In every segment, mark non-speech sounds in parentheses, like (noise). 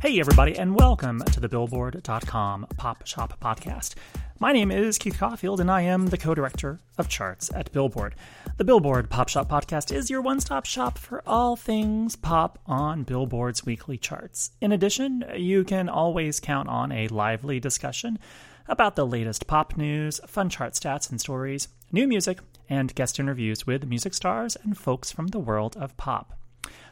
Hey, everybody, and welcome to the Billboard.com Pop Shop Podcast. My name is Keith Caulfield, and I am the co director of charts at Billboard. The Billboard Pop Shop Podcast is your one stop shop for all things pop on Billboard's weekly charts. In addition, you can always count on a lively discussion about the latest pop news, fun chart stats and stories, new music, and guest interviews with music stars and folks from the world of pop.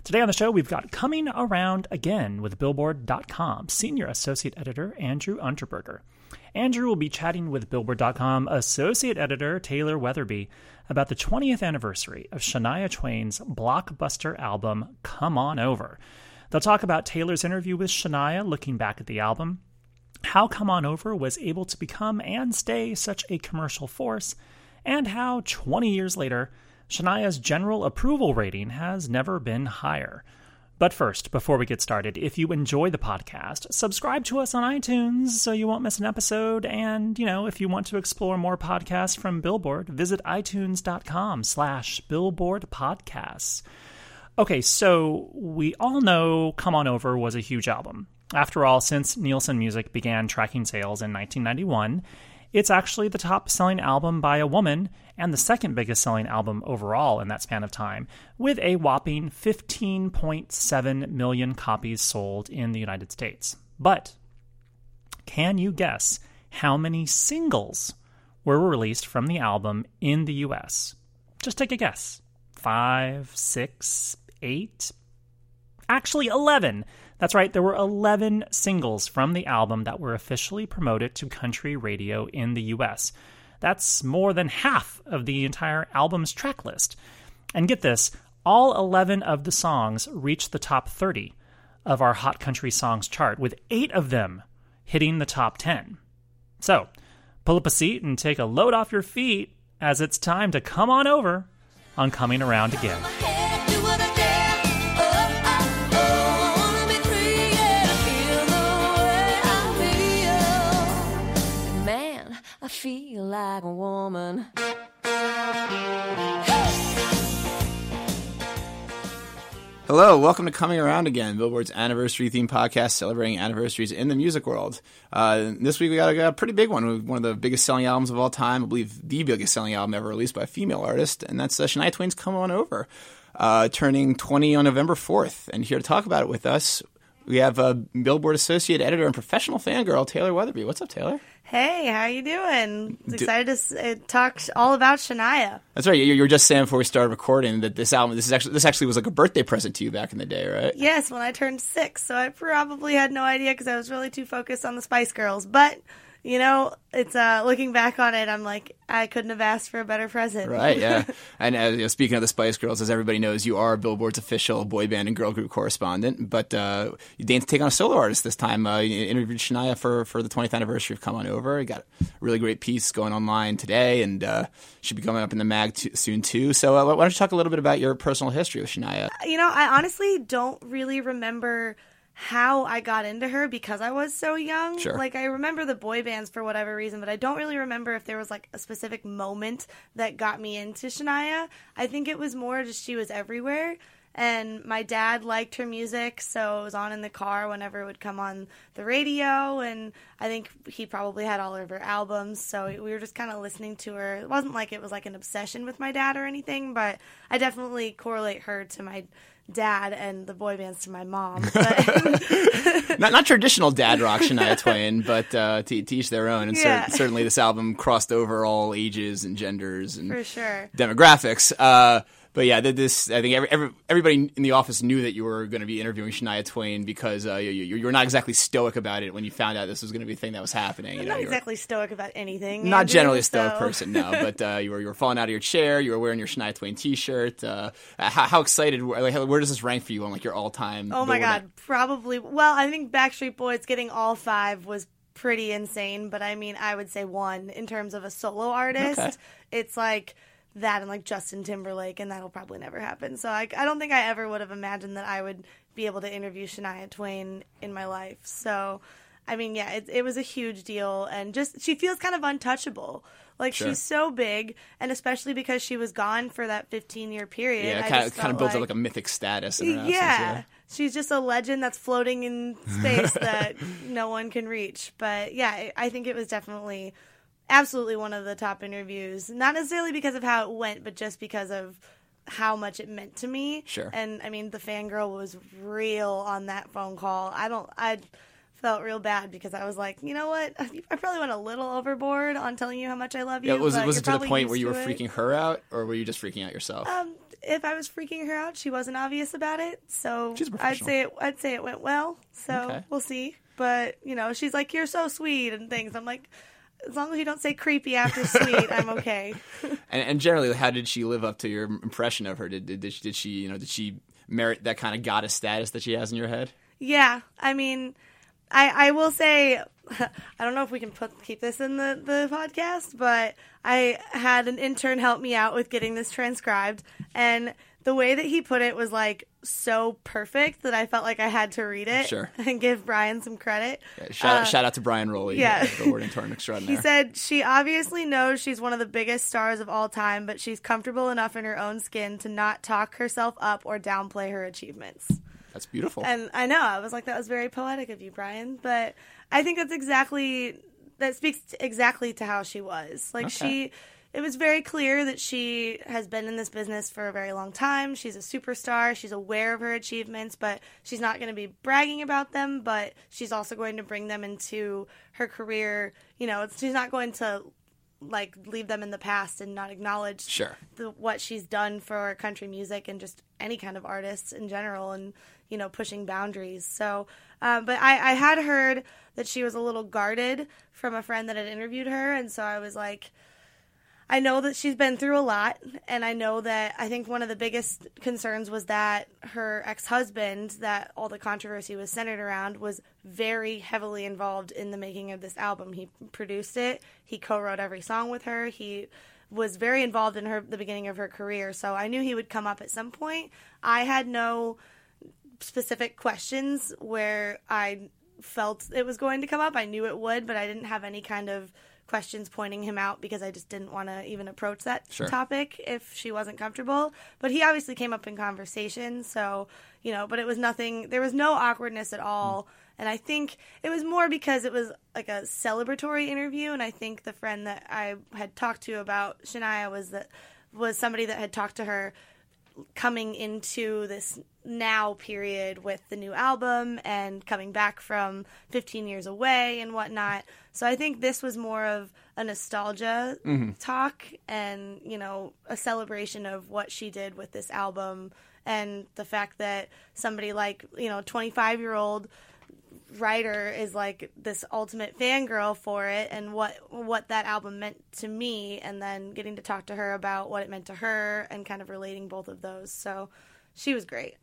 Today on the show, we've got Coming Around Again with Billboard.com Senior Associate Editor Andrew Unterberger. Andrew will be chatting with Billboard.com Associate Editor Taylor Weatherby about the 20th anniversary of Shania Twain's blockbuster album, Come On Over. They'll talk about Taylor's interview with Shania, looking back at the album, how Come On Over was able to become and stay such a commercial force, and how 20 years later, Shania's general approval rating has never been higher. But first, before we get started, if you enjoy the podcast, subscribe to us on iTunes so you won't miss an episode. And, you know, if you want to explore more podcasts from Billboard, visit itunes.com slash billboard podcasts. Okay, so we all know Come On Over was a huge album. After all, since Nielsen Music began tracking sales in 1991, it's actually the top selling album by a woman and the second biggest selling album overall in that span of time, with a whopping 15.7 million copies sold in the United States. But can you guess how many singles were released from the album in the US? Just take a guess. Five, six, eight? Actually, 11. That's right, there were 11 singles from the album that were officially promoted to country radio in the US. That's more than half of the entire album's track list. And get this all 11 of the songs reached the top 30 of our Hot Country Songs chart, with eight of them hitting the top 10. So, pull up a seat and take a load off your feet as it's time to come on over on Coming Around Again. Feel like a woman. Hello, welcome to Coming Around Again, Billboard's anniversary theme podcast celebrating anniversaries in the music world. Uh, this week we got a, got a, pretty big one, one of the biggest selling albums of all time, I believe the biggest selling album ever released by a female artist, and that's uh, Shania Twain's Come On Over, uh, turning 20 on November 4th. And here to talk about it with us, we have a Billboard Associate Editor and professional fangirl, Taylor Weatherby. What's up, Taylor? Hey, how you doing? Excited to uh, talk all about Shania. That's right. You, were just saying before we started recording that this album, this is actually this actually was like a birthday present to you back in the day, right? Yes, when I turned six. So I probably had no idea because I was really too focused on the Spice Girls. But you know, it's uh, looking back on it, I'm like, I couldn't have asked for a better present. Right, yeah. (laughs) and uh, you know, speaking of the Spice Girls, as everybody knows, you are Billboard's official boy band and girl group correspondent. But uh, you to take on a solo artist this time. Uh, you interviewed Shania for, for the 20th anniversary of Come On Over. You got a really great piece going online today, and uh, should be coming up in the mag t- soon too. So uh, why don't you talk a little bit about your personal history with Shania? You know, I honestly don't really remember how I got into her because I was so young. Sure. Like I remember the boy bands for whatever reason, but I don't really remember if there was like a specific moment that got me into Shania. I think it was more just she was everywhere. And my dad liked her music, so it was on in the car whenever it would come on the radio. And I think he probably had all of her albums, so we were just kind of listening to her. It wasn't like it was like an obsession with my dad or anything, but I definitely correlate her to my dad and the boy bands to my mom. (laughs) (laughs) not not traditional dad rock Shania Twain, (laughs) but uh, to, to, each their own. And yeah. cer- certainly this album crossed over all ages and genders and For sure. demographics. Uh, but yeah, this I think every, every, everybody in the office knew that you were going to be interviewing Shania Twain because uh, you, you, were not exactly stoic about it when you found out this was going to be a thing that was happening. You know, not exactly stoic about anything. Not Andrew, generally a stoic so. person, no. (laughs) but uh, you were you were falling out of your chair. You were wearing your Shania Twain T-shirt. Uh, how, how, excited? Like, where does this rank for you on like your all time? Oh my god, probably. Well, I think Backstreet Boys getting all five was pretty insane. But I mean, I would say one in terms of a solo artist. Okay. It's like that and like Justin Timberlake, and that'll probably never happen. So I, I don't think I ever would have imagined that I would be able to interview Shania Twain in my life. So I mean, yeah, it, it was a huge deal, and just she feels kind of untouchable. Like Sure. she's so big, and especially because she was gone for that 15 year period. Yeah, kind of kind of builds up like a mythic status. In her absence, yeah. She's just a legend that's floating in (laughs) space that no one can reach. But yeah, I think it was definitely, absolutely one of the top interviews. Not necessarily because of how it went, but just because of how much it meant to me. Sure. And I mean, the fangirl was real on that phone call. I don't, I felt real bad because I was like, you know what? (laughs) I probably went a little overboard on telling you how much I love you. Yeah, was was it to the point where you were to it. freaking her out, or were you just freaking out yourself? Um, if I was freaking her out, she wasn't obvious about it. So She's a I'd say it. I'd say it went well. So Okay. we'll see. But you know, she's like, "You're so sweet" and things. I'm like, as long as you don't say creepy after sweet, I'm okay. (laughs) And, and generally, how did she live up to your impression of her? Did did, did, she, did she you know did she merit that kind of goddess status that she has in your head? Yeah, I mean, I I will say, (laughs) I don't know if we can put keep this in the the podcast, but I had an intern help me out with getting this transcribed, and the way that he put it was like so perfect that I felt like I had to read it Sure. (laughs) and give Brian some credit. Yeah, shout, Uh, shout out to Brian Rowley, yeah. the word intern (laughs) extraordinaire. He said she obviously knows she's one of the biggest stars of all time, but she's comfortable enough in her own skin to not talk herself up or downplay her achievements. That's beautiful. And I know, I was like, that was very poetic of you, Brian. But I think that's exactly, that speaks exactly to how she was. Like, Okay. she, it was very clear that she has been in this business for a very long time. She's a superstar. She's aware of her achievements, but she's not going to be bragging about them, but she's also going to bring them into her career. You know, it's, she's not going to like leave them in the past and not acknowledge Sure. the, what she's done for country music and just any kind of artists in general and you know pushing boundaries so um, but I, I had heard that she was a little guarded from a friend that had interviewed her and so i was like I know that she's been through a lot, and I know that I think one of the biggest concerns was that her ex husband, that all the controversy was centered around, was very heavily involved in the making of this album. He produced it, he co wrote every song with her, he was very involved in her the beginning of her career, so I knew he would come up at some point. I had no specific questions where I felt it was going to come up. I knew it would, but I didn't have any kind of questions pointing him out because I just didn't want to even approach that Sure. topic if she wasn't comfortable. But he obviously came up in conversation, so you know, but it was nothing there was no awkwardness at all. Mm. And I think it was more because it was like a celebratory interview and I think the friend that I had talked to about Shania was that was somebody that had talked to her coming into this now period with the new album and coming back from 15 years away and whatnot. So I think this was more of a nostalgia mm-hmm. talk and, you know, a celebration of what she did with this album and the fact that somebody like, you know, 25 year old writer is like this ultimate fangirl for it and what what that album meant to me and then getting to talk to her about what it meant to her and kind of relating both of those. So she was great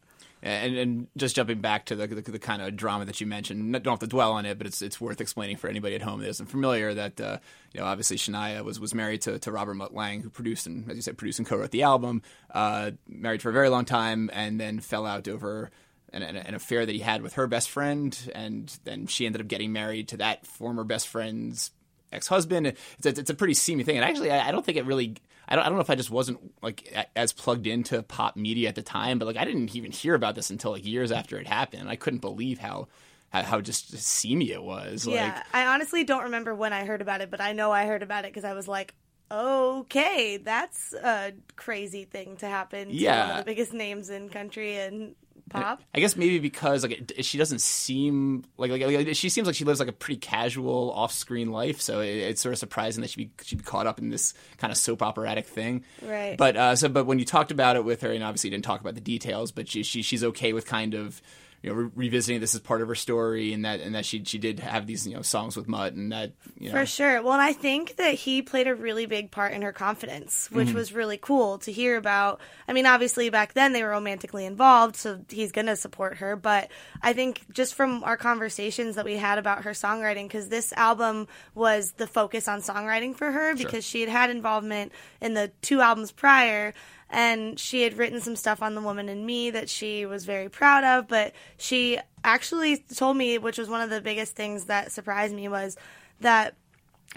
And, and just jumping back to the, the, the kind of drama that you mentioned, don't have to dwell on it, but it's it's worth explaining for anybody at home that isn't familiar. That uh, you know, obviously Shania was was married to, to Robert Mutt Lange, who produced and, as you said, produced and co-wrote the album. Uh, married for a very long time, and then fell out over an, an, an affair that he had with her best friend, and then she ended up getting married to that former best friend's ex-husband. It's a, it's a pretty seamy thing, and actually, I, I don't think it really. I don't, I don't know if I just wasn't like a- as plugged into pop media at the time, but like I didn't even hear about this until like years after it happened. I couldn't believe how how, just seamy it was. yeah Like, i honestly don't remember when i heard about it but i know i heard about it because i was like okay that's a crazy thing to happen to one Yeah. of the biggest names in country and pop I guess maybe because like it, she doesn't seem like, like like she seems like she lives like a pretty casual off-screen life, so it, it's sort of surprising that she be she'd be caught up in this kind of soap operatic thing. Right. But uh, so but when you talked about it with her, and obviously you didn't talk about the details, but she, she she's okay with kind of you know re- revisiting this as part of her story, and that and that she she did have these you know songs with Mutt, and that you know For sure. Well, and I think that he played a really big part in her confidence, which Mm-hmm. was really cool to hear about. I mean, obviously back then they were romantically involved, so he's going to support her, but I think just from our conversations that we had about her songwriting cuz this album was the focus on songwriting for her because she had had involvement in the two albums prior and she had written some stuff on The Woman in Me that she was very proud of, but she actually told me, which was one of the biggest things that surprised me, was that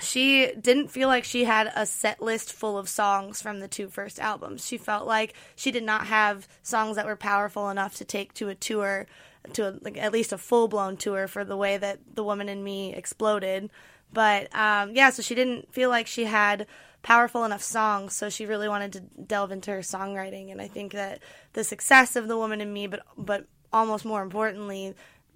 she didn't feel like she had a set list full of songs from the two first albums. She felt like she did not have songs that were powerful enough to take to a tour, to a, like at least a full blown tour for the way that The Woman in Me exploded. But um, yeah, so she didn't feel like she had powerful enough songs, so she really wanted to delve into her songwriting. And I think that the success of The Woman in Me, but but almost more importantly,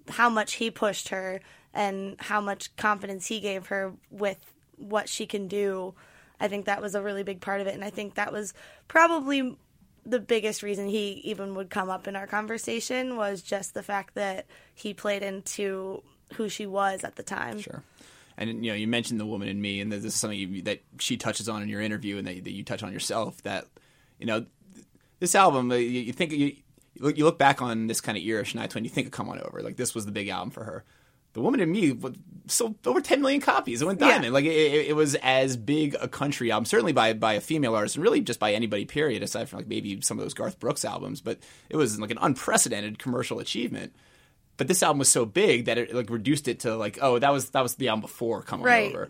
how much he pushed her and how much confidence he gave her with what she can do. I think that was a really big part of it, and I think that was probably the biggest reason he even would come up in our conversation was just the fact that he played into who she was at the time. Sure. And you know, you mentioned the woman in me, and this is something you, that she touches on in your interview, and that, that you touch on yourself. That you know, this album, uh, you, you think you, you look back on this kind of era of Shania Twain, you think of "Come On Over," like this was the big album for her. The Woman in Me sold over 10 million copies. It went diamond. Yeah. Like it, it, was as big a country album, certainly by by a female artist, and really just by anybody. Period. Aside from like maybe some of those Garth Brooks albums, but it was like an unprecedented commercial achievement but this album was so big that it like reduced it to like oh that was that was the album before coming right. over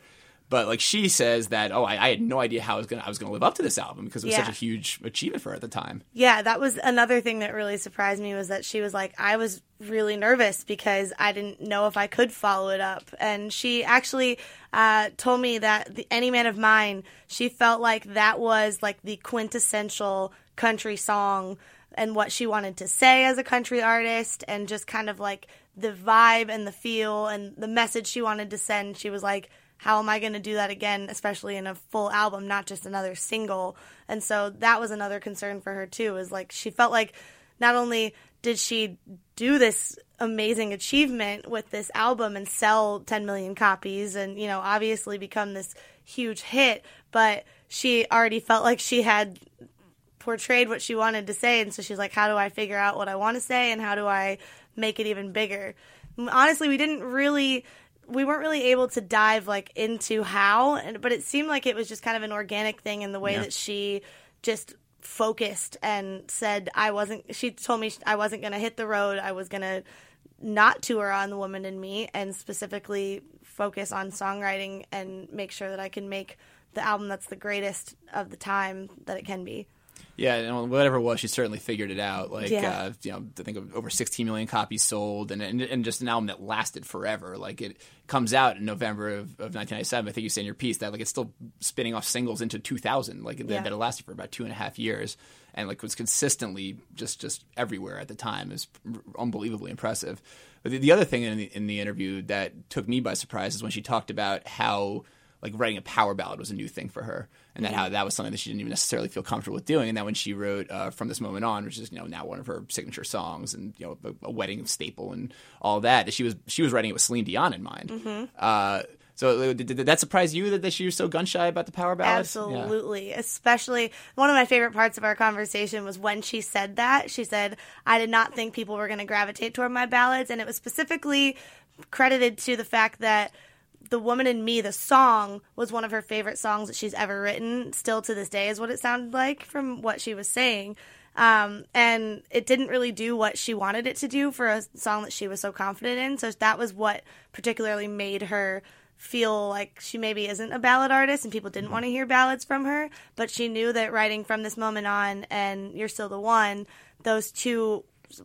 but like she says that oh I, I, had no idea how I was gonna I was gonna live up to this album because it was yeah. such a huge achievement for her at the time. Yeah, that was another thing that really surprised me was that she was like I was really nervous because I didn't know if I could follow it up, and she actually uh, told me that the Any Man of Mine she felt like that was like the quintessential country song and what she wanted to say as a country artist and just kind of like the vibe and the feel and the message she wanted to send. She was like, how am I going to do that again, especially in a full album, not just another single? And so that was another concern for her too, is like she felt like not only did she do this amazing achievement with this album and sell 10 million copies and, you know, obviously become this huge hit, but she already felt like she had portrayed what she wanted to say. And so she's like how do i figure out what i want to say and how do i make it even bigger? Honestly we didn't really we weren't really able to dive like into how. But it seemed like it was just kind of an organic thing in the way yeah. that she just focused and said i wasn't she told me i wasn't going to hit the road. I was going to not tour on the woman in me and specifically focus on songwriting and make sure that i can make the album that's the greatest of the time that it can be yeah, and whatever it was, she certainly figured it out. Like, yeah. uh, you know, I think over 16 million copies sold, and, and, and just an album that lasted forever. Like, it comes out in November of, of 1997. I think you say in your piece that like it's still spinning off singles into 2000. Like, yeah. that, that it lasted for about two and a half years, and like was consistently just just everywhere at the time. is unbelievably impressive. But the, the other thing in the, in the interview that took me by surprise is when she talked about how like writing a power ballad was a new thing for her, and that mm-hmm. how that was something that she didn't even necessarily feel comfortable with doing. And that when she wrote uh, "From This Moment On," which is you know now one of her signature songs, and you know a, a wedding staple and all that, that she was she was writing it with Celine Dion in mind. Mm-hmm. Uh, so uh, did, did, that surprise you that, that she was so gun shy about the power ballad? Absolutely. Yeah. Especially one of my favorite parts of our conversation was when she said that. She said, I did not think people were going to gravitate toward my ballads. And it was specifically credited to the fact that the Woman in Me, the song, was one of her favorite songs that she's ever written. Still to this day, is what it sounded like from what she was saying. Um, and it didn't really do what she wanted it to do for a song that she was so confident in. So that was what particularly made her feel like she maybe isn't a ballad artist and people didn't want to hear ballads from her. But she knew that writing from this moment on and You're Still the One, those two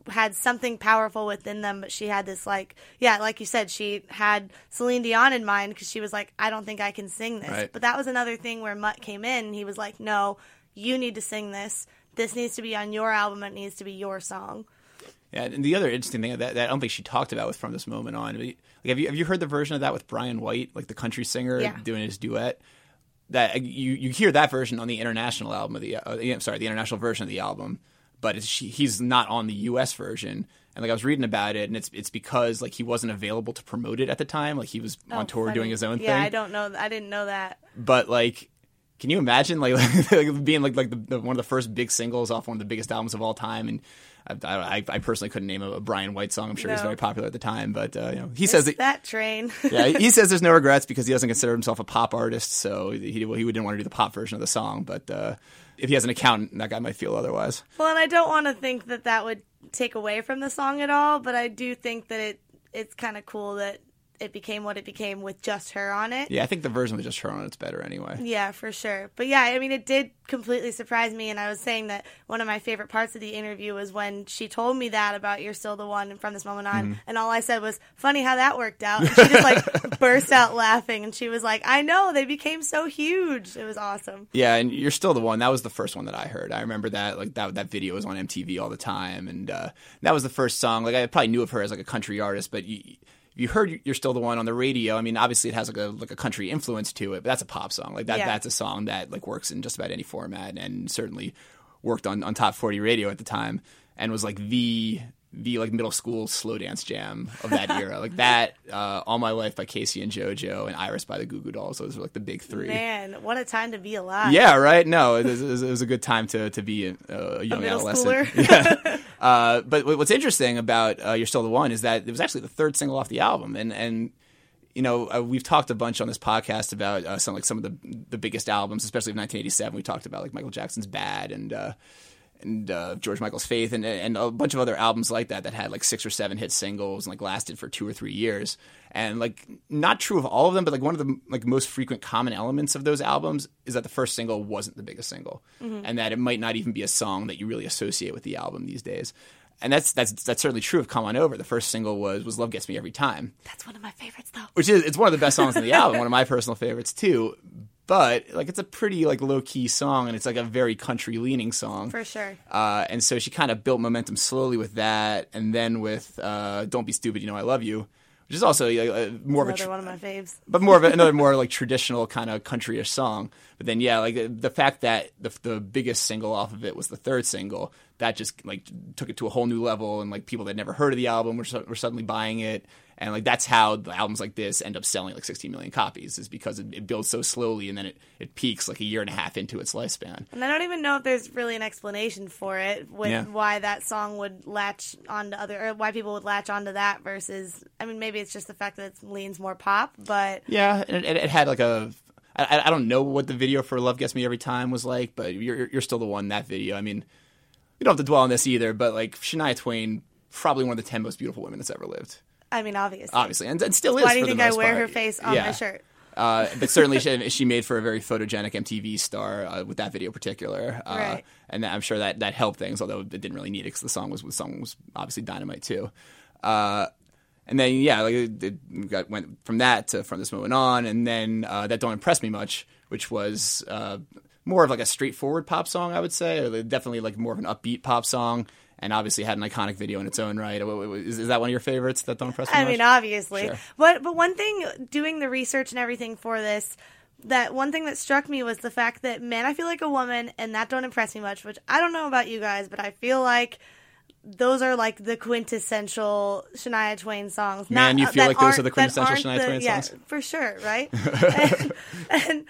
had something powerful within them, but she had this like, yeah, like you said, she had Celine Dion in mind because she was like, I don't think I can sing this. Right. But that was another thing where Mutt came in. he was like, No, you need to sing this. This needs to be on your album. It needs to be your song. Yeah, and the other interesting thing that, that I don't think she talked about was from this moment on. Like, have you have you heard the version of that with Bryan White, like the country singer yeah. doing his duet? That you you hear that version on the international album of the uh, sorry the international version of the album but he's not on the U.S. version. And like I was reading about it, and it's it's because like he wasn't available to promote it at the time. Like he was oh, on tour funny. doing his own yeah, thing. Yeah, I don't know. I didn't know that. But like Can you imagine like, (laughs) like being like like the, the, one of the first big singles off one of the biggest albums of all time? And I, I, I personally couldn't name a, a, Bryan White song. I'm sure he's No. very popular at the time, but uh, you know, he says that, that train. (laughs) yeah, he (laughs) says there's no regrets because he doesn't consider himself a pop artist, so he he didn't want to do the pop version of the song. But uh, if he has an accountant, that guy might feel otherwise. Well, and I don't want to think that that would take away from the song at all, but I do think that it it's kind of cool that it became what it became with just her on it. Yeah, I think the version with just her on it's better anyway. Yeah, for sure. But yeah, I mean, it did completely surprise me. And I was saying that one of my favorite parts of the interview was when she told me that about You're Still the One and from this moment on. Mm-hmm. And all I said was, funny how that worked out. And she just like (laughs) burst out laughing. And she was like, I know, they became so huge. It was awesome. Yeah, and you're still the one. That was the first one that I heard. I remember that like that that video was on MTV all the time, and uh, that was the first song. Like I probably knew of her as like a country artist, but you you heard you're still the one on the radio. I mean, obviously it has like a like a country influence to it, but that's a pop song. Like that Yeah. that's a song that like works in just about any format, and certainly worked on on top 40 radio at the time, and was like the the like middle school slow dance jam of that era. Like that, uh, All My Life by K-Ci and JoJo, and Iris by the Goo Goo Dolls. Those were like the big three. Man, what a time to be alive. Yeah, right. No, it was, it was- a good time to to be a, a young middle adolescent. (laughs) Yeah. (laughs) uh, but what's interesting about uh, "You're Still the One" is that it was actually the third single off the album, and and you know uh, we've talked a bunch on this podcast about uh, some like some of the the biggest albums, especially of 1987. We talked about like Michael Jackson's "Bad" and. Uh, and uh, George Michael's Faith, and and a bunch of other albums like that that had like six or seven hit singles and like lasted for two or three years. And like not true of all of them, but like one of the like most frequent common elements of those albums is that the first single wasn't the biggest single, and that it might not even be a song that you really associate with the album these days. And that's that's that's certainly true of "Come On Over." The first single was was "Love Gets Me Every Time," That's one of my favorites, though. which is it's one of the best songs on the album, one of my personal favorites too. But like it's a pretty like low key song, and it's like a very country leaning song For sure. uh, and so she kind of built momentum slowly with that, and then with uh, "Don't Be Stupid, You Know I Love You," which is also uh, more of a, Another tr- one of my faves. but more of a, another more like traditional kind of countryish song. But then yeah, like the fact that the the biggest single off of it was the third single, that just like took it to a whole new level, and like people that never heard of the album were, were suddenly buying it. And like that's how the albums like this end up selling like 16 million copies is because it, it builds so slowly and then it, it peaks like a year and a half into its lifespan. And I don't even know if there's really an explanation for it with Yeah. why that song would latch onto other or why people would latch onto that versus I mean maybe it's just the fact that it leans more pop, but Yeah, it, it had like a. I, I don't know what the video for "Love Gets Me Every Time" was like, but you're you're still the one in that video. I mean, you don't have to dwell on this either, but like Shania Twain, probably one of the ten most beautiful women that's ever lived, I mean obviously. obviously, and, and still is. why do you think I wear part. her face on Yeah. my shirt? Uh, but certainly, (laughs) she, she made for a very photogenic MTV star uh, with that video in particular, uh, Right. and that, I'm sure that that helped things. Although it didn't really need it because the song was the song was obviously dynamite too. Uh, and then yeah, like it, it got went from that to from this moment on, and then uh, that don't impress me much, which was uh, more of like a straightforward pop song, I would say, or definitely like more of an upbeat pop song. And obviously had an iconic video in its own right. Is, is that one of your favorites? That don't impress me I much? mean obviously. Sure. But but one thing doing the research and everything for this that one thing that struck me was the fact that man I feel like a woman and that don't impress me much, which I don't know about you guys, but I feel like those are like the quintessential Shania Twain songs. Man, you Not- feel that like those aren't- the quintessential Shania the- Twain yeah, songs? for sure, right? (laughs) and, and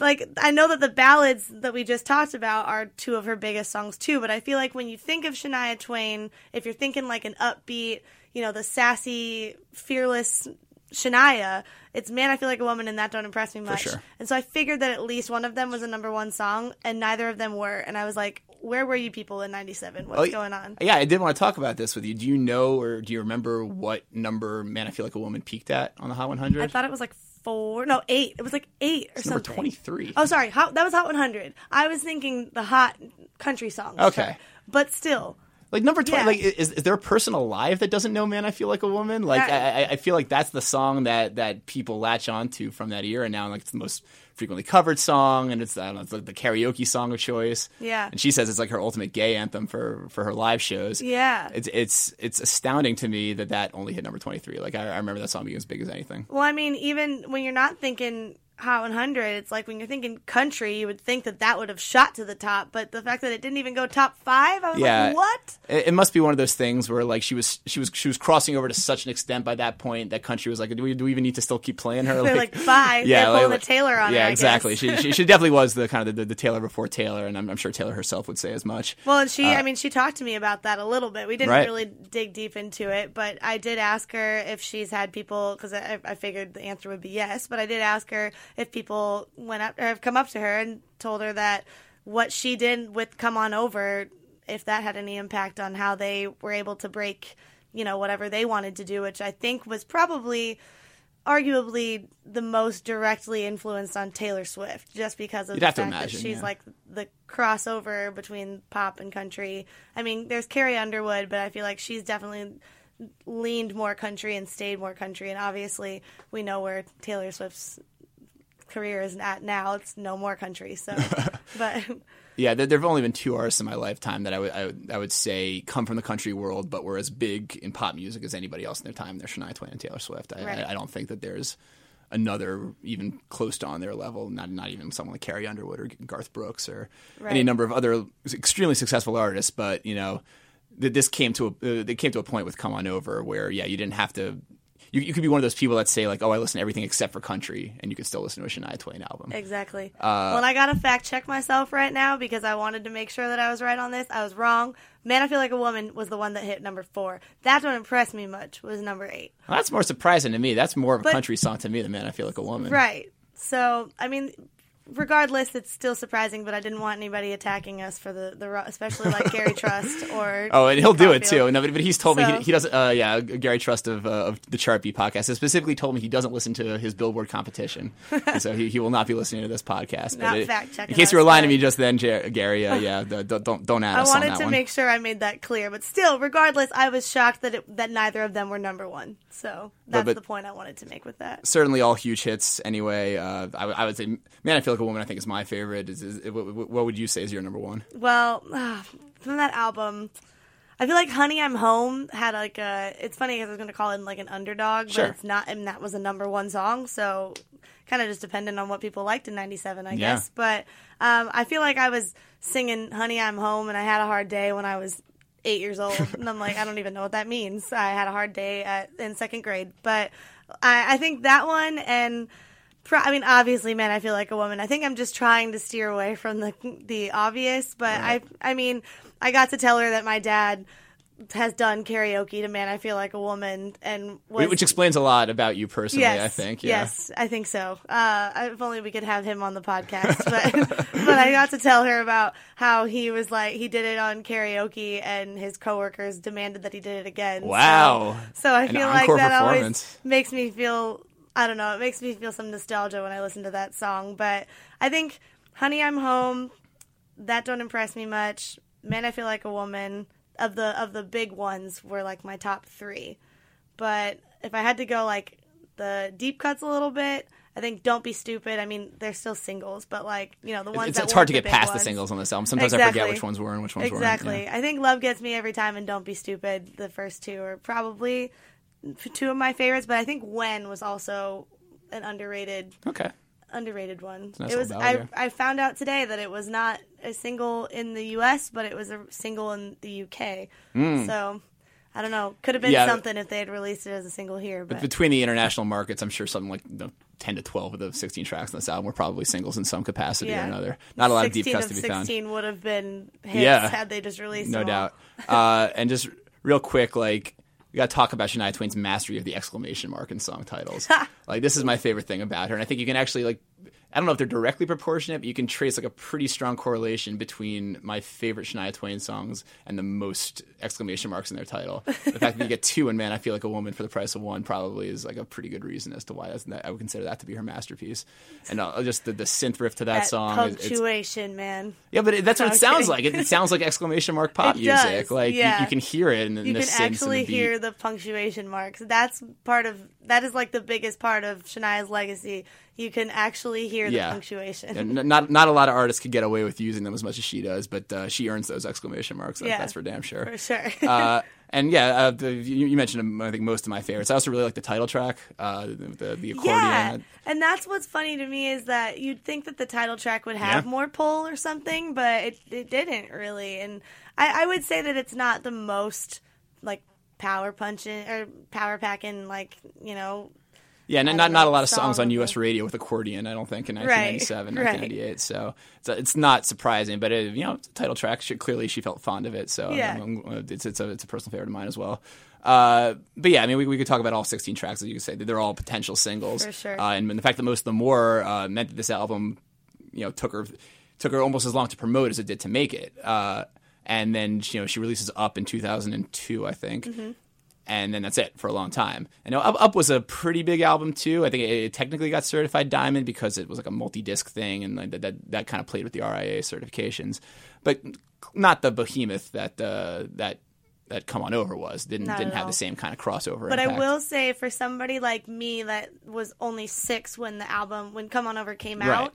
like I know that the ballads that we just talked about are two of her biggest songs too, but I feel like when you think of Shania Twain, if you're thinking like an upbeat, you know, the sassy, fearless Shania, it's Man I Feel Like a Woman and That Don't Impress Me Much. sure. And so I figured that at least one of them was a number one song and neither of them were. And I was like, where were you people in 97? What's Oh, going on? Yeah, I did want to talk about this with you. Do you know or do you remember what number Man I Feel Like a Woman peaked at on the Hot 100? I thought it was like four, no, eight. It was like eight or It's number 23. Oh, sorry. Hot, that was Hot 100. I was thinking the hot country songs. Okay. But still, Like number 20, Yeah. like is, is there a person alive that doesn't know Man I Feel Like a Woman? Like I, I- I feel like that's the song that that people latch onto from that era now. Like it's the most frequently covered song and it's I don't know, it's like the karaoke song of choice. Yeah. And she says it's like her ultimate gay anthem for for her live shows. Yeah. It's it's it's astounding to me that that only hit number 23. Like I, I remember that song being as big as anything. well, I mean, even when you're not thinking Hot 100, it's like when you're thinking country, you would think that that would have shot to the top. But the fact that it didn't even go top five, I was Yeah. like, what? It, it must be one of those things where like she was she was she was crossing over to such an extent by that point that country was like, do we do we even need to still keep playing her? (laughs) They're like, five, They're pulling a Taylor on yeah, yeah, exactly. she, she she definitely was the kind of the, the Taylor before Taylor, and I'm, I'm sure Taylor herself would say as much. Well, and she, uh, I mean, she talked to me about that a little bit. We didn't Right. really dig deep into it, but I did ask her if she's had people, because I, I figured the answer would be yes, but I did ask her if people went up or have come up to her and told her that what she did with Come On Over, if that had any impact on how they were able to break, you know, whatever they wanted to do, which I think was probably arguably the most directly influenced on Taylor Swift, just because of You'd the fact that she's yeah. like the crossover between pop and country. I mean, there's Carrie Underwood, but I feel like she's definitely leaned more country and stayed more country. And obviously, we know where Taylor Swift's career is at now. It's no more country. So, (laughs) but Yeah, there, have only been two artists in my lifetime that I would, I would I would say come from the country world, but were as big in pop music as anybody else in their time. They're Shania Twain and Taylor Swift. I, Right. I, I don't think that there's another even close to on their level. Not not even someone like Carrie Underwood or Garth Brooks or any number of other extremely successful artists. But you know, th- this came to a uh, they came to a point with Come On Over where yeah, you didn't have to. You, you could be one of those people that say like, "Oh, I listen to everything except for country," and you could still listen to a Shania Twain album. Exactly. Uh, well, I got to fact check myself right now because I wanted to make sure that I was right on this. I was wrong. Man, I Feel Like a Woman was the one that hit number four. That don't impress me much, was number eight. Well, that's more surprising to me. That's more of a But- country song to me than "Man, I Feel Like a Woman." Right. So, I mean, regardless, it's still surprising, but I didn't want anybody attacking us for the, the especially like Gary (laughs) Trust or. Oh, and he'll do it too. No, but, but he's told me he, he doesn't. Uh, yeah, Gary Trust of, uh, of the Chart Beat podcast has specifically told me he doesn't listen to his Billboard competition, so he, he will not be listening to this podcast. Not it- fact-checking In case you were lying to me just then, Jar- Gary. Uh, yeah, the, the, don't don't add I us on wanted to one. make sure I made that clear, but still, regardless, I was shocked that it, that neither of them were number one. So that's but- the point I wanted to make with that. Certainly, all huge hits. Anyway, uh, I, I would say "Man, I Feel Like a Woman." I think is my favorite. Is, is what, would you say is your number one? Well, from that album, I feel like "Honey, I'm Home" had like a. It's funny because I was going to call it like an underdog, Sure. but it's not, and that was a number one song. So kind of just dependent on what people liked in '97, I Yeah. guess. But um, I feel like I was singing "Honey, I'm Home" and I had a hard day when I was eight years old, (laughs) and I'm like, I don't even know what that means. I had a hard day at, in second grade, but I, I think that one and. I mean, obviously, man, I feel like a woman. I think I'm just trying to steer away from the the obvious, but I, I mean, I got to tell her that my dad has done karaoke to "Man, I Feel Like a Woman," and was, Which explains a lot about you personally. yes, I think. Yeah. yes, I think so. Uh, if only we could have him on the podcast, (laughs) but but I got to tell her about how he was like he did it on karaoke, and his coworkers demanded that he did it again. Wow. So, I An feel like that always makes me feel I don't know, it makes me feel some nostalgia when I listen to that song. But I think Honey I'm Home, that don't impress me much. Man I Feel Like a Woman of the of the big ones were like my top three. But if I had to go like the deep cuts a little bit, I think Don't Be Stupid. I mean, they're still singles, but like, you know, the ones It's, that it's hard to get big past the singles on this album. Sometimes I forget which ones were and which ones Exactly. weren't. yeah. I think Love Gets Me Every Time and Don't Be Stupid, the first two are probably two of my favorites, but I think When was also an underrated Okay. underrated one. nice it was I, I found out today that it was not a single in the US, but it was a single in the UK. So I don't know. Could have been. Yeah. something if they had released it as a single here, but Between the international markets, I'm sure something like you know, 10 to 12 of the 16 tracks on this album were probably singles in some capacity or another. Not a lot of deep 16 cuts to be found. 16 would have been hits Yeah. had they just released No doubt. uh, and just real quick, like, we got to talk about Shania Twain's mastery of the exclamation mark in song titles. (laughs) like, this is my favorite thing about her. And I think you can actually, like, I don't know if they're directly proportionate, but you can trace like a pretty strong correlation between my favorite Shania Twain songs and the most exclamation marks in their title. the fact that you get two and Man, I Feel Like a Woman for the price of one probably is like a pretty good reason as to why I would consider that to be her masterpiece. And uh, just the, the synth riff to that, That song. is- punctuation, man. yeah, but it, that's what it sounds like. It, it sounds like exclamation mark pop music. Like you- yeah. you, can hear it in, in you the can synths and actually the hear the punctuation marks. That's part of that is like the biggest part of Shania's legacy. You can actually hear the Yeah. punctuation. And n- not not a lot of artists could get away with using them as much as she does, but uh, she earns those exclamation marks. That, Yeah. That's for damn sure. for sure. uh, (laughs) and yeah, uh, the, you, you mentioned um, I think most of my favorites. I also really like the title track, uh, the, the, the accordion. yeah, and that's what's funny to me is that you'd think that the title track would have Yeah. more pull or something, but it it didn't really. And I, I would say that it's not the most like power punching or power packing like you know Yeah, not not, not a lot of songs on U.S. radio with accordion. I don't think in Right, 1997, right. 1998. So it's, it's not surprising, but it, you know, it's a title track. She, clearly, she felt fond of it. So Yeah. um, it's it's a it's a personal favorite of mine as well. Uh, but yeah, I mean, we, we could talk about all 16 tracks, as you could say. They're all potential singles. For sure. Uh, and, the fact that most of them were uh, meant that this album, you know, took her took her almost as long to promote as it did to make it. Uh, and then you know she releases Up in 2002, I think. Mm-hmm. And then that's it for a long time. And know, Up, Up was a pretty big album too. I think it, technically got certified diamond because it was like a multi-disc thing, and like, that, that that kind of played with the RIAA certifications, but not the behemoth that uh, that that Come On Over was. Didn't Not didn't have all. the same kind of crossover. But I will say, for somebody like me that was only six when the album, when Come On Over came Right. out,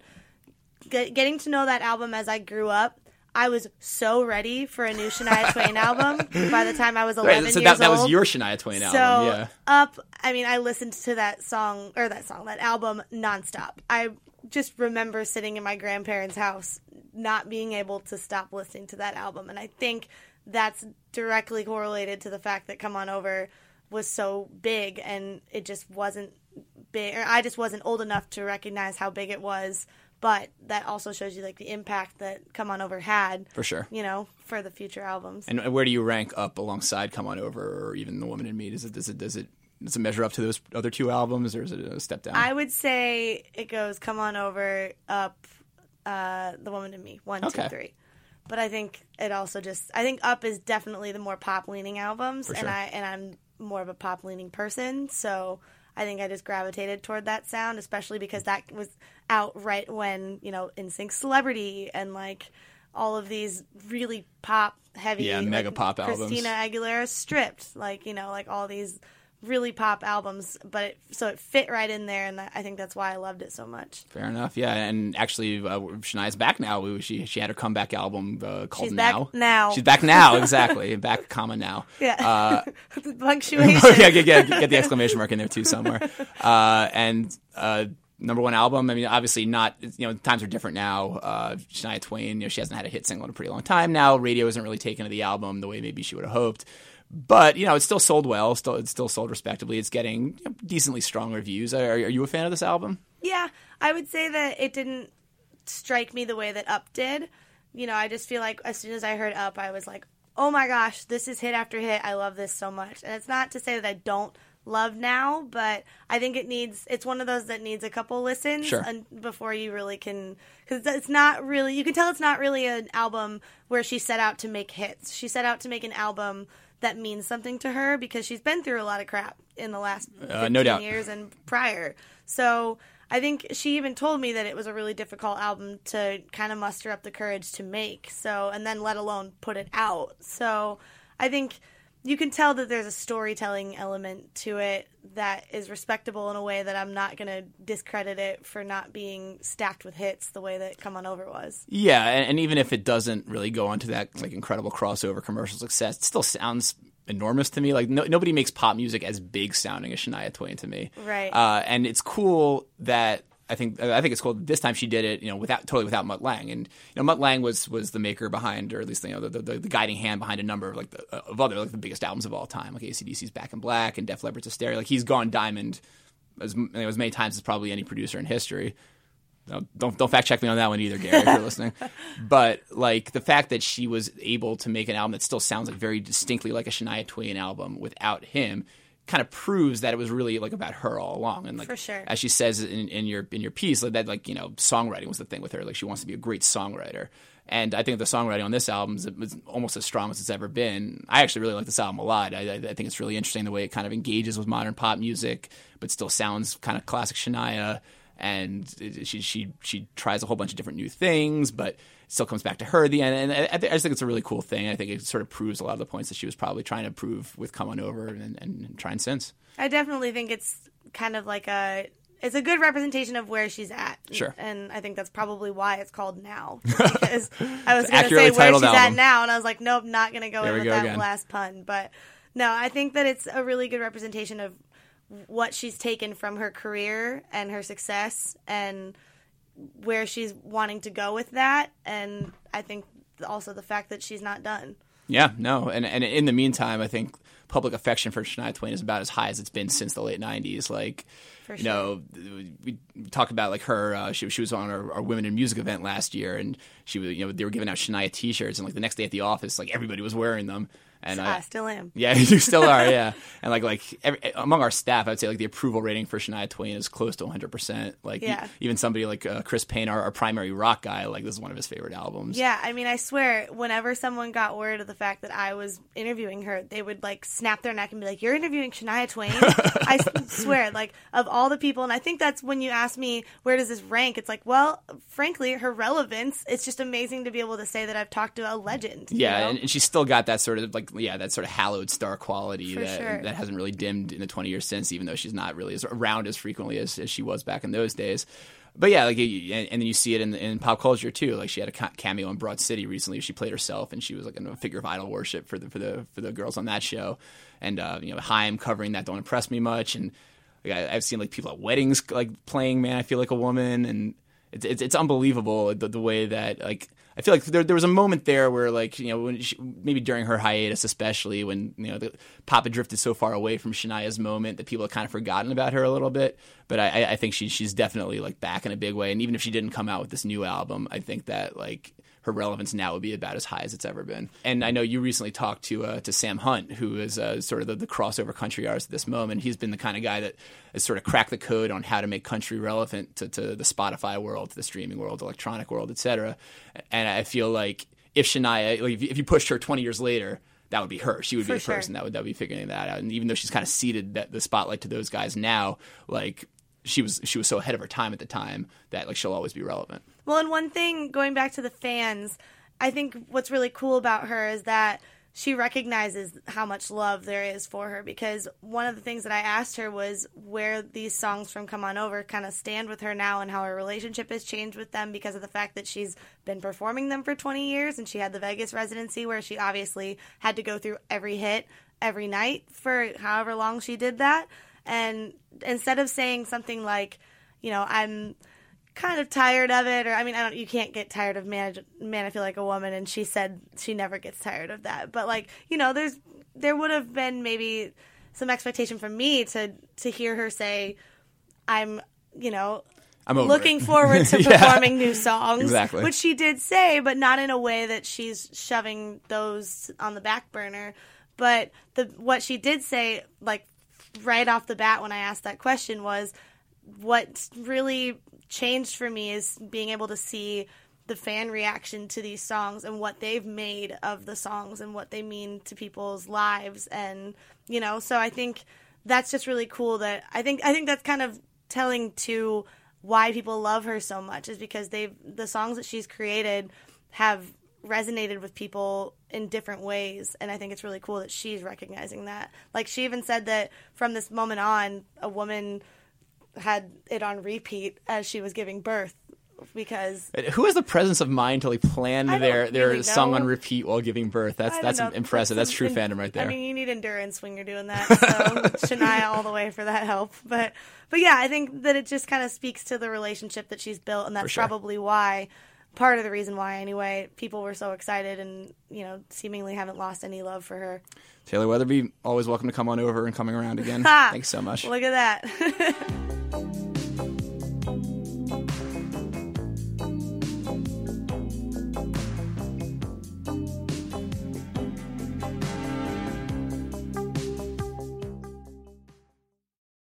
get, getting to know that album as I grew up, I was so ready for a new Shania Twain album by the time I was 11 Right, so years that, that was your Shania Twain so album, yeah. up, I mean, I listened to that song, or that song, that album nonstop. I just remember sitting in my grandparents' house not being able to stop listening to that album. And I think that's directly correlated to the fact that Come On Over was so big and it just wasn't big, or I just wasn't old enough to recognize how big it was. But that also shows you like the impact that Come On Over had, For sure. you know, for the future albums. And where do you rank up alongside "Come On Over" or even "The Woman in Me"? Does it does it does it does it measure up to those other two albums, or is it a step down? I would say it goes "Come On Over," "Up," uh, "The Woman in Me," one, two, three. But I think it also just I think "Up" is definitely the more pop leaning albums, sure. and I and I'm more of a pop leaning person, so I think I just gravitated toward that sound, especially because that was out right when you know NSYNC Celebrity and like all of these really pop heavy, Yeah, mega like, pop albums. Christina Aguilera stripped, like you know, like all these really pop albums, but it, so it fit right in there, and that, I think that's why I loved it so much. Fair enough. Yeah, and actually, uh, Shania's back now. We- She she had her comeback album uh, called She's back Now. now. She's back now. (laughs) Exactly. back, comma now. (laughs) Yeah, (laughs) the punctuation. Yeah, get, get, get the exclamation mark in there too somewhere. Uh, and uh, number one album. I mean, obviously not. You know, times are different now. Uh, Shania Twain. You know, she hasn't had a hit single in a pretty long time now. Radio isn't really taken to the album the way maybe she would have hoped. But you know, it's still sold well. Still, it's still sold respectably. It's getting you know, decently strong reviews. Are, are you a fan of this album? Yeah, I would say that it didn't strike me the way that Up did. You know, I just feel like as soon as I heard Up, I was like, oh my gosh, this is hit after hit. I love this so much. And it's not to say that I don't love now, but I think it needs, it's one of those that needs a couple listens Sure. and before you really can, because it's not really, you can tell it's not really an album where she set out to make hits. She set out to make an album that means something to her because she's been through a lot of crap in the last 15 Uh, no doubt. years and prior. So I think she even told me that it was a really difficult album to kind of muster up the courage to make. So, and then let alone put it out. So I think you can tell that there's a storytelling element to it that is respectable in a way that I'm not going to discredit it for not being stacked with hits the way that Come On Over was. Yeah, and, and even if it doesn't really go on to that like incredible crossover commercial success, it still sounds enormous to me. Like no, nobody makes pop music as big sounding as Shania Twain to me. Right. Uh, and it's cool that I think I think it's cool that this time she did it, you know, without totally without Mutt Lange. And you know, Mutt Lange was was the maker behind, or at least you know, the, the, the guiding hand behind a number of like the, of other like the biggest albums of all time, like ACDC's Back in Black and Def Leppard's Hysteria. Like he's gone diamond as, you know, as many times as probably any producer in history. No, don't don't fact check me on that one either, Gary, if you're listening. (laughs) But like the fact that she was able to make an album that still sounds like very distinctly like a Shania Twain album without him kind of proves that it was really like about her all along. And like For sure. as she says in, in your in your piece, like that like you know songwriting was the thing with her. Like she wants to be a great songwriter. And I think the songwriting on this album is, almost as strong as it's ever been. I actually really like this album a lot. I, I, think it's really interesting the way it kind of engages with modern pop music, but still sounds kind of classic Shania and it- she she she tries a whole bunch of different new things, but still comes back to her at the end. And I, I just think it's a really cool thing. I think it sort of proves a lot of the points that she was probably trying to prove with "Come On Over" and, and, and trying since. I definitely think it's kind of like a it's a good representation of where she's at. Sure. And I think that's probably why it's called now. (laughs) Because I was going to say where she's titled at now, and I was like, nope, not going to go There in with go that again. last pun. But no, I think that it's a really good representation of what she's taken from her career and her success and where she's wanting to go with that. And I think also the fact that she's not done. Yeah, no, and and in the meantime, I think public affection for Shania Twain is about as high as it's been since the late '90s. Like, For you know, we talk about like her. Uh, she she was on our, our Women in Music event last year, and she was you know they were giving out Shania T-shirts, and like the next day at the office, like everybody was wearing them. And I still am. (laughs) yeah, you still are, (laughs) yeah. And like like every, among our staff, I'd say like the approval rating for Shania Twain is close to 100. percent Like Yeah. e- even somebody like uh, Chris Payne, our, our primary rock guy, like this is one of his favorite albums. Yeah, I mean, I swear, whenever someone got word of the fact that I was interviewing her, they would like snap their neck and be like, "You're interviewing Shania Twain." I (laughs) swear, like of all the people, and I think that's when you ask me where does this rank. It's like, well, frankly, her relevance. It's just amazing to be able to say that I've talked to a legend. you Yeah, know? and, and she's still got that sort of like yeah, that sort of hallowed star quality For that sure. that hasn't really dimmed in the 20 years since, even though she's not really as around as frequently as, as she was back in those days. But yeah, like and, and then you see it in, in pop culture too. Like she had a cameo in Broad City recently. She played herself, and she was like a figure of idol worship for the for the for the girls on that show. And uh, you know, Haim covering that don't impress me much. And like, I, I've seen like people at weddings like playing "Man, I Feel Like a Woman," and it's it's, it's unbelievable the, the way that like I feel like there there was a moment there where like you know she, maybe during her hiatus especially when you know the pop had drifted so far away from Shania's moment that people had kind of forgotten about her a little bit. But I, I think she she's definitely like back in a big way. And even if she didn't come out with this new album, I think that like her relevance now would be about as high as it's ever been. And I know you recently talked to uh, to Sam Hunt, who is uh, sort of the, the crossover country artist at this moment. He's been the kind of guy that has sort of cracked the code on how to make country relevant to, to the Spotify world, to the streaming world, electronic world, etc. And I feel like if Shania, like if you- pushed her 20 years later, that would be her. She would be the sure. person that would that would be figuring that out. And even though she's kind of ceded that the spotlight to those guys now, like she was she was so ahead of her time at the time that like she'll always be relevant. Well, and one thing going back to the fans, I think what's really cool about her is that she recognizes how much love there is for her because one of the things that I asked her was where these songs from Come On Over kind of stand with her now and how her relationship has changed with them because of the fact that she's been performing them for 20 years and she had the Vegas residency where she obviously had to go through every hit every night for however long she did that. And instead of saying something like, you know, I'm kind of tired of it or i mean i don't you can't get tired of man, man i feel like a woman and she said she never gets tired of that but like you know there's there would have been maybe some expectation from me to to hear her say i'm you know I'm looking it. forward (laughs) to Yeah. performing new songs Exactly. which she did say but not in a way that she's shoving those on the back burner but the what she did say like right off the bat when i asked that question was what really changed for me is being able to see the fan reaction to these songs and what they've made of the songs and what they mean to people's lives. And you know so i think that's just really cool that i think i think that's kind of telling to why people love her so much is because they've the songs that she's created have resonated with people in different ways and i think it's really cool that she's recognizing that like she even said that from this moment on a woman had it on repeat as she was giving birth because Who has the presence of mind to like plan their their really song on repeat while giving birth? That's that's know, impressive. That's true some- fandom right there. I mean, you need endurance when you're doing that. So (laughs) Shania all the way for that help. But but yeah, I think that it just kind of speaks to the relationship that she's built, and that's sure. probably why part of the reason why anyway people were so excited and you know seemingly haven't lost any love for her. Taylor Weatherby, always welcome to come on over and coming around again. (laughs) Thanks so much. Look at that. (laughs)